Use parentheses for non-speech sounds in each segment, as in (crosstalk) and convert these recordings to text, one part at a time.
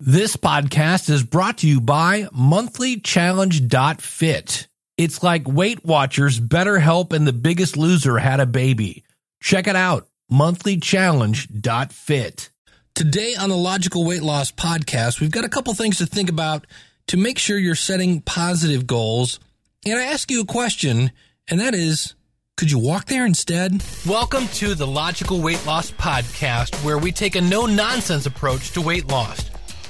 This podcast is brought to you by monthlychallenge.fit. It's like Weight Watchers, BetterHelp, and The Biggest Loser had a baby. Check it out, monthlychallenge.fit. Today on the Logical Weight Loss Podcast, we've got a couple things to think about to make sure you're setting positive goals. And I ask you a question, and that is, could you walk there instead? Welcome to the Logical Weight Loss Podcast, where we take a no nonsense approach to weight loss.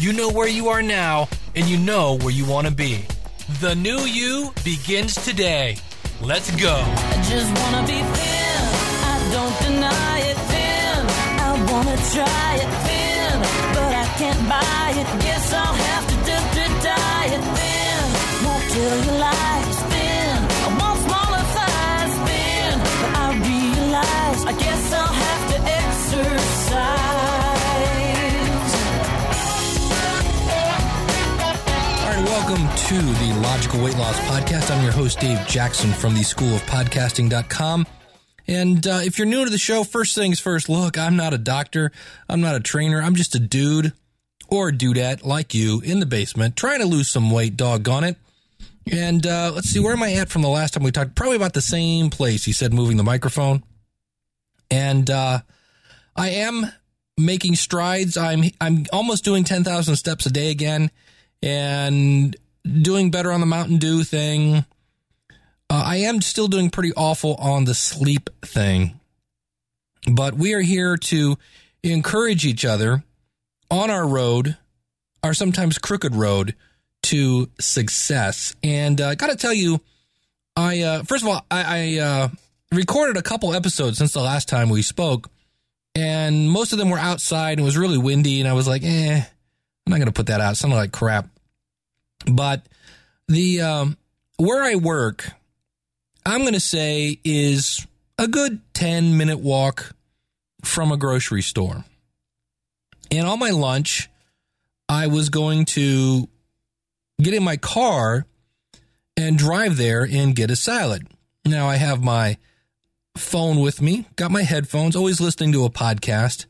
You know where you are now, and you know where you want to be. The new you begins today. Let's go. I just wanna be thin. I don't deny it thin. I wanna try it thin, but I can't buy it. Guess I'll have to to thin. Won't tell you lies thin. I want smaller thighs thin, but I realize I guess I'll have to exercise. Welcome to the Logical Weight Loss Podcast. I'm your host, Dave Jackson from the School of Podcasting.com. And uh, if you're new to the show, first things first, look, I'm not a doctor. I'm not a trainer. I'm just a dude or a dudette like you in the basement trying to lose some weight, doggone it. And uh, let's see, where am I at from the last time we talked? Probably about the same place. He said moving the microphone. And uh, I am making strides. I'm I'm almost doing 10,000 steps a day again and doing better on the Mountain Dew thing. Uh, I am still doing pretty awful on the sleep thing. But we are here to encourage each other on our road, our sometimes crooked road to success. And I uh, got to tell you, I uh, first of all, I, I uh, recorded a couple episodes since the last time we spoke, and most of them were outside. And it was really windy, and I was like, eh, I'm not going to put that out. It sounded like crap. But the um, where I work, I'm going to say is a good 10 minute walk from a grocery store. And on my lunch, I was going to get in my car and drive there and get a salad. Now I have my phone with me, got my headphones, always listening to a podcast.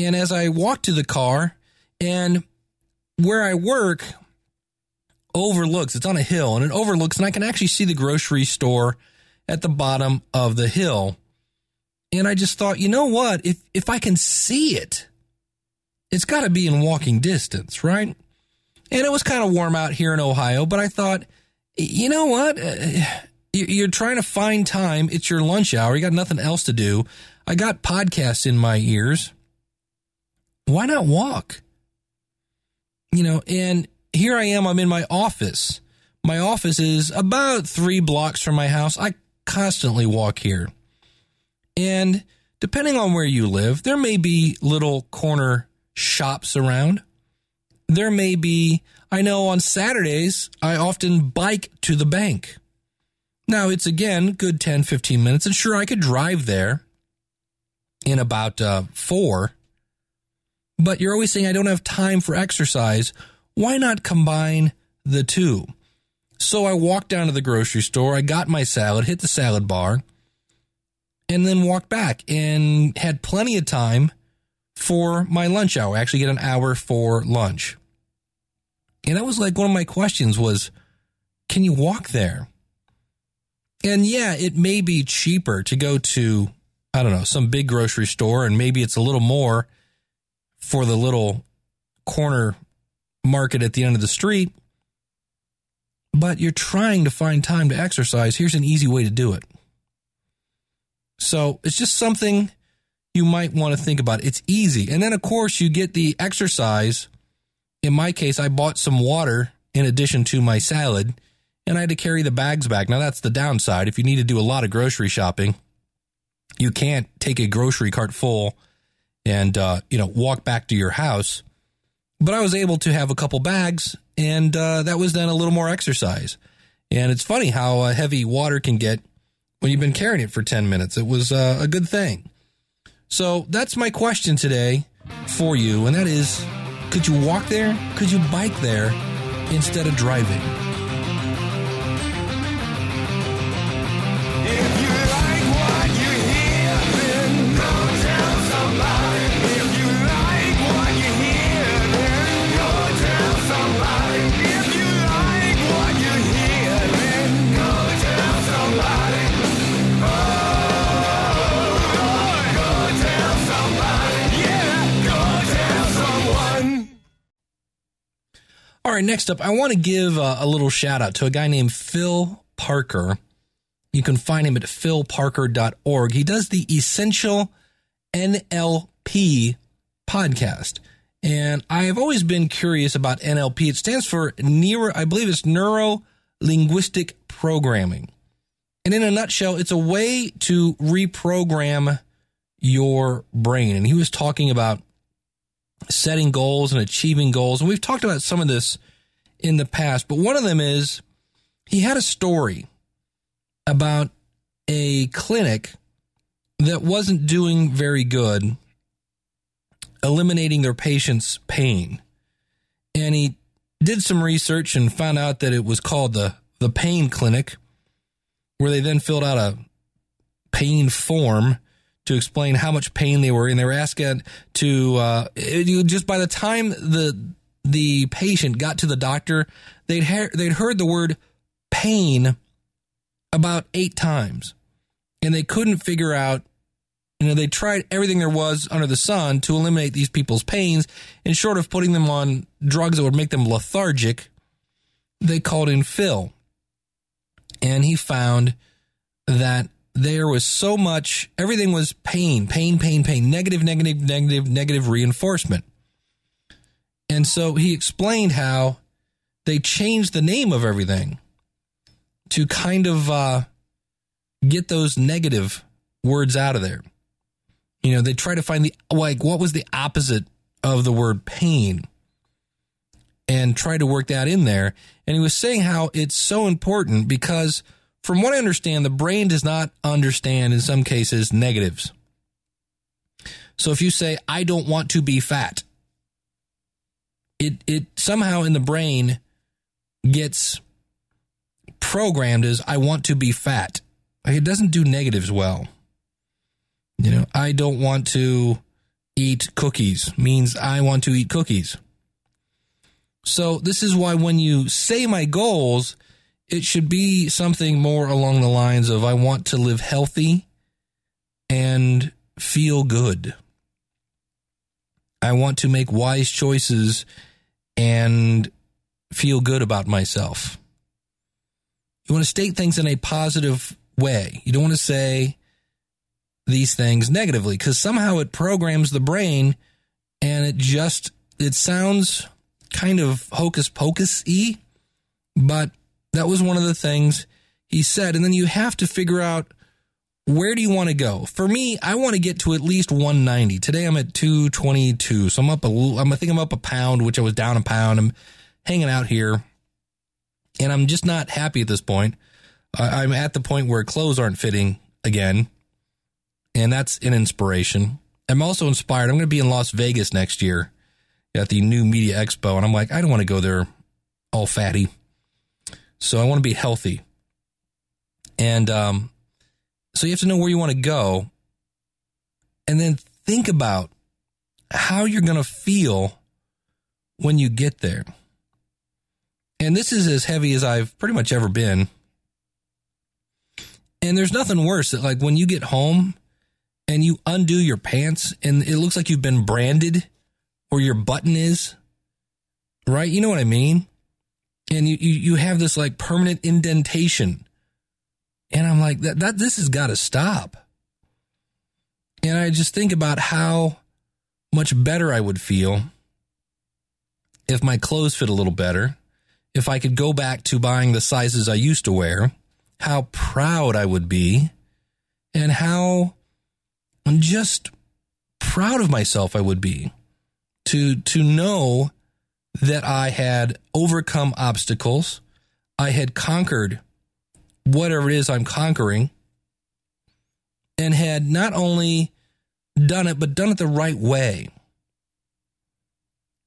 And as I walk to the car and where I work overlooks, it's on a hill and it overlooks, and I can actually see the grocery store at the bottom of the hill. And I just thought, you know what? If if I can see it, it's got to be in walking distance, right? And it was kind of warm out here in Ohio, but I thought, you know what? Uh, you're trying to find time. It's your lunch hour. You got nothing else to do. I got podcasts in my ears. Why not walk? You know, and here I am. I'm in my office. My office is about three blocks from my house. I constantly walk here. And depending on where you live, there may be little corner shops around. There may be, I know on Saturdays, I often bike to the bank. Now, it's again good 10, 15 minutes, and sure, I could drive there in about uh, four, but you're always saying I don't have time for exercise. Why not combine the two? So I walked down to the grocery store, I got my salad, hit the salad bar, and then walked back and had plenty of time for my lunch hour. I actually get an hour for lunch. And that was like one of my questions was, can you walk there? And yeah, it may be cheaper to go to, I don't know, some big grocery store and maybe it's a little more for the little corner market at the end of the street. But you're trying to find time to exercise. Here's an easy way to do it. So it's just something you might want to think about. It's easy. And then, of course, you get the exercise. In my case, I bought some water in addition to my salad, and I had to carry the bags back. Now, that's the downside. If you need to do a lot of grocery shopping, you can't take a grocery cart full and, uh, you know, walk back to your house. but I was able to have a couple bags, and uh, that was then a little more exercise. And it's funny how uh, heavy water can get when you've been carrying it for 10 minutes. It was uh, a good thing. So that's my question today for you, and that is could you walk there? Could you bike there instead of driving? All right, next up, I want to give uh, a little shout out to a guy named Phil Parker. You can find him at philparker.org. He does the Essential NLP podcast. And I have always been curious about NLP. It stands for neuro, I believe it's neuro linguistic programming. And in a nutshell, it's a way to reprogram your brain. And he was talking about setting goals and achieving goals. And we've talked about some of this in the past, but one of them is he had a story about a clinic that wasn't doing very good eliminating their patients' pain. And he did some research and found out that it was called the the pain clinic where they then filled out a pain form to explain how much pain they were in. They were asking to uh, just by the time the the patient got to the doctor, they'd heard, they'd heard the word pain about eight times, and they couldn't figure out. You know, they tried everything there was under the sun to eliminate these people's pains, and short of putting them on drugs that would make them lethargic, they called in Phil, and he found that there was so much everything was pain pain pain pain negative negative negative negative reinforcement. And so he explained how they changed the name of everything to kind of uh, get those negative words out of there. You know they try to find the like what was the opposite of the word pain? And try to work that in there. And he was saying how it's so important because from what I understand, the brain does not understand in some cases negatives. So if you say, I don't want to be fat, it, it somehow in the brain gets programmed as I want to be fat. Like, It doesn't do negatives well. You know, I don't want to eat cookies means I want to eat cookies. So this is why when you say my goals, it should be something more along the lines of I want to live healthy and feel good. I want to make wise choices and feel good about myself. You want to state things in a positive way. You don't want to say these things negatively because somehow it programs the brain and it just it sounds kind of hocus pocus y, but that was one of the things he said. And then you have to figure out where do you want to go? For me, I want to get to at least 190. Today I'm at 222. So I'm up a I'm, I think I'm up a pound, which I was down a pound. I'm hanging out here and I'm just not happy at this point. I'm at the point where clothes aren't fitting again. And that's an inspiration. I'm also inspired. I'm going to be in Las Vegas next year at the new media expo. And I'm like, I don't want to go there all fatty. So I want to be healthy. And um, so you have to know where you want to go and then think about how you're going to feel when you get there. And this is as heavy as I've pretty much ever been. And there's nothing worse that like when you get home and you undo your pants and it looks like you've been branded where your button is. Right? You know what I mean? And you, you, you have this like permanent indentation. And I'm like, that, that this has got to stop. And I just think about how much better I would feel if my clothes fit a little better, if I could go back to buying the sizes I used to wear, how proud I would be, and how I'm just proud of myself I would be to to know that I had overcome obstacles. I had conquered whatever it is I'm conquering and had not only done it, but done it the right way.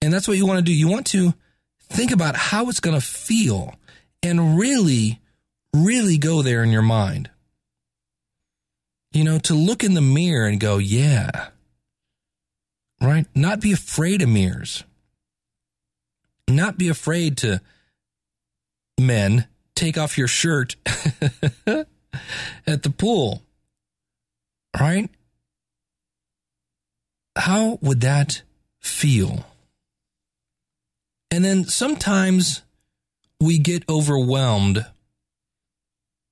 And that's what you want to do. You want to think about how it's going to feel and really, really go there in your mind. You know, to look in the mirror and go, yeah, right? Not be afraid of mirrors. Not be afraid to, men, take off your shirt (laughs) at the pool, right? How would that feel? And then sometimes we get overwhelmed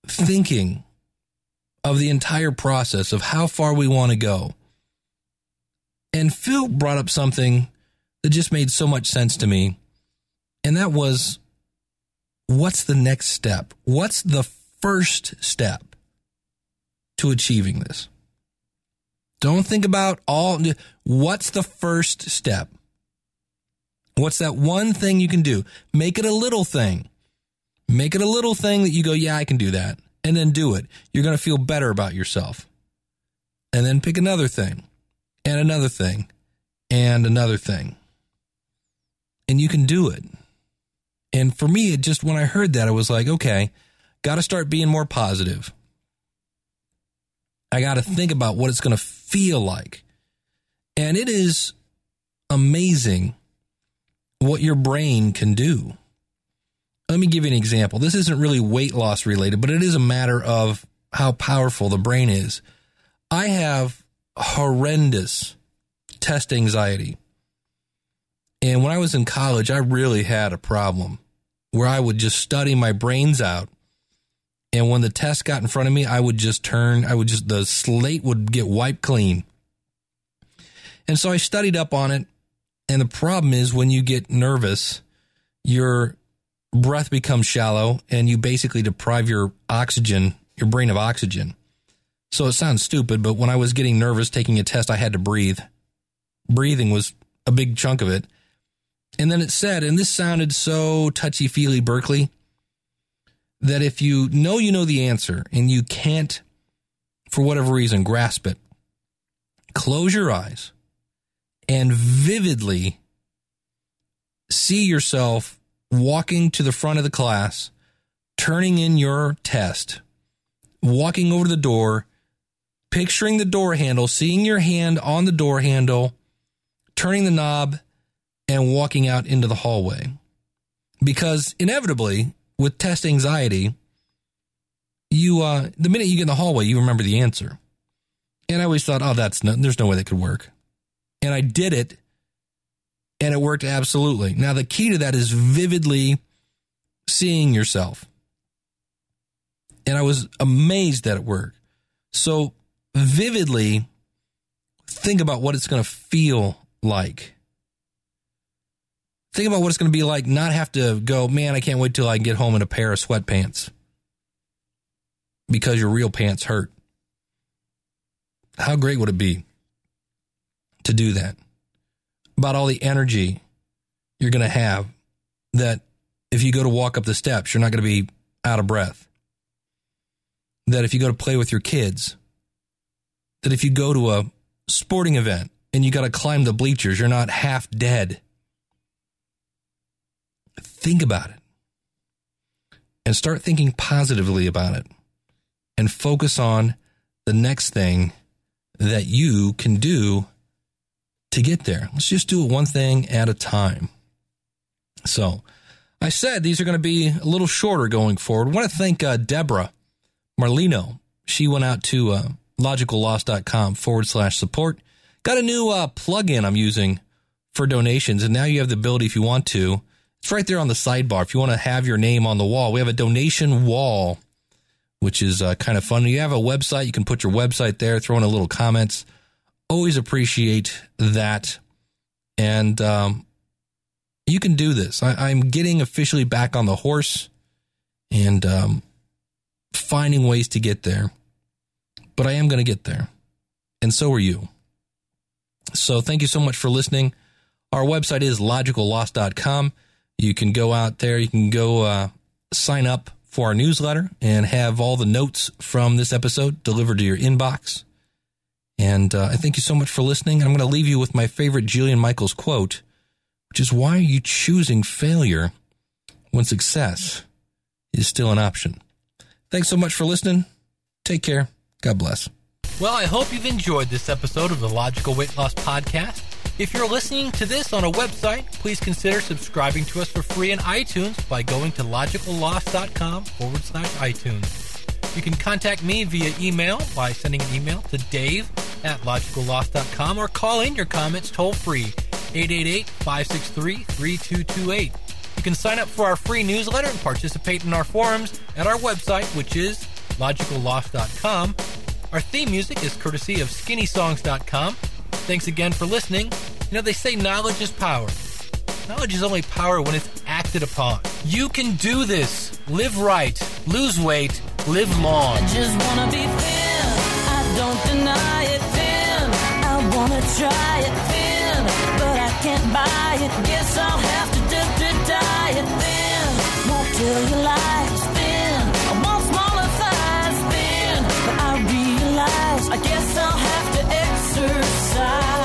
thinking of the entire process of how far we want to go. And Phil brought up something that just made so much sense to me. And that was what's the next step? What's the first step to achieving this? Don't think about all. What's the first step? What's that one thing you can do? Make it a little thing. Make it a little thing that you go, yeah, I can do that. And then do it. You're going to feel better about yourself. And then pick another thing, and another thing, and another thing. And you can do it. And for me, it just, when I heard that, I was like, okay, got to start being more positive. I got to think about what it's going to feel like. And it is amazing what your brain can do. Let me give you an example. This isn't really weight loss related, but it is a matter of how powerful the brain is. I have horrendous test anxiety. And when I was in college, I really had a problem where I would just study my brains out. And when the test got in front of me, I would just turn, I would just, the slate would get wiped clean. And so I studied up on it. And the problem is when you get nervous, your breath becomes shallow and you basically deprive your oxygen, your brain of oxygen. So it sounds stupid, but when I was getting nervous taking a test, I had to breathe. Breathing was a big chunk of it. And then it said, and this sounded so touchy feely Berkeley, that if you know you know the answer and you can't, for whatever reason, grasp it, close your eyes and vividly see yourself walking to the front of the class, turning in your test, walking over to the door, picturing the door handle, seeing your hand on the door handle, turning the knob, and walking out into the hallway. Because inevitably, with test anxiety, you uh, the minute you get in the hallway, you remember the answer. And I always thought, oh, that's no, there's no way that could work. And I did it, and it worked absolutely. Now the key to that is vividly seeing yourself. And I was amazed that it worked. So vividly think about what it's going to feel like. Think about what it's going to be like not have to go, man, I can't wait till I can get home in a pair of sweatpants because your real pants hurt. How great would it be to do that? About all the energy you're going to have that if you go to walk up the steps, you're not going to be out of breath. That if you go to play with your kids, that if you go to a sporting event and you got to climb the bleachers, you're not half dead think about it and start thinking positively about it and focus on the next thing that you can do to get there. Let's just do it one thing at a time. So, I said these are going to be a little shorter going forward. I want to thank uh, Deborah Marlino. She went out to uh, logicalloss.com forward slash support. Got a new uh, plugin I'm using for donations, and now you have the ability, if you want to, it's right there on the sidebar. If you want to have your name on the wall, we have a donation wall, which is uh, kind of fun. You have a website, you can put your website there, throw in a little comments. Always appreciate that. And um, you can do this. I, am getting officially back on the horse and um, finding ways to get there. But I am going to get there. And so are you. So thank you so much for listening. Our website is logicalloss.com. You can go out there, you can go uh, sign up for our newsletter and have all the notes from this episode delivered to your inbox. And uh, I thank you so much for listening. I'm going to leave you with my favorite Jillian Michaels quote, which is why are you choosing failure when success is still an option? Thanks so much for listening. Take care. God bless. Well, I hope you've enjoyed this episode of the Logical Weight Loss Podcast. If you're listening to this on a website, please consider subscribing to us for free in iTunes by going to logicalloss.com forward slash iTunes. You can contact me via email by sending an email to dave at logicalloss.com or call in your comments toll free 888 563 3228. You can sign up for our free newsletter and participate in our forums at our website, which is logicalloss.com. Our theme music is courtesy of skinnysongs.com. Thanks again for listening. You know, they say knowledge is power. Knowledge is only power when it's acted upon. You can do this. Live right, lose weight, live long. I just wanna be thin. I don't deny it thin. I wanna try it thin, but I can't buy it. Guess I'll have to dip to die it thin. Won't tell you lies thin. I want smaller thighs thin, but I realize I guess I'll have side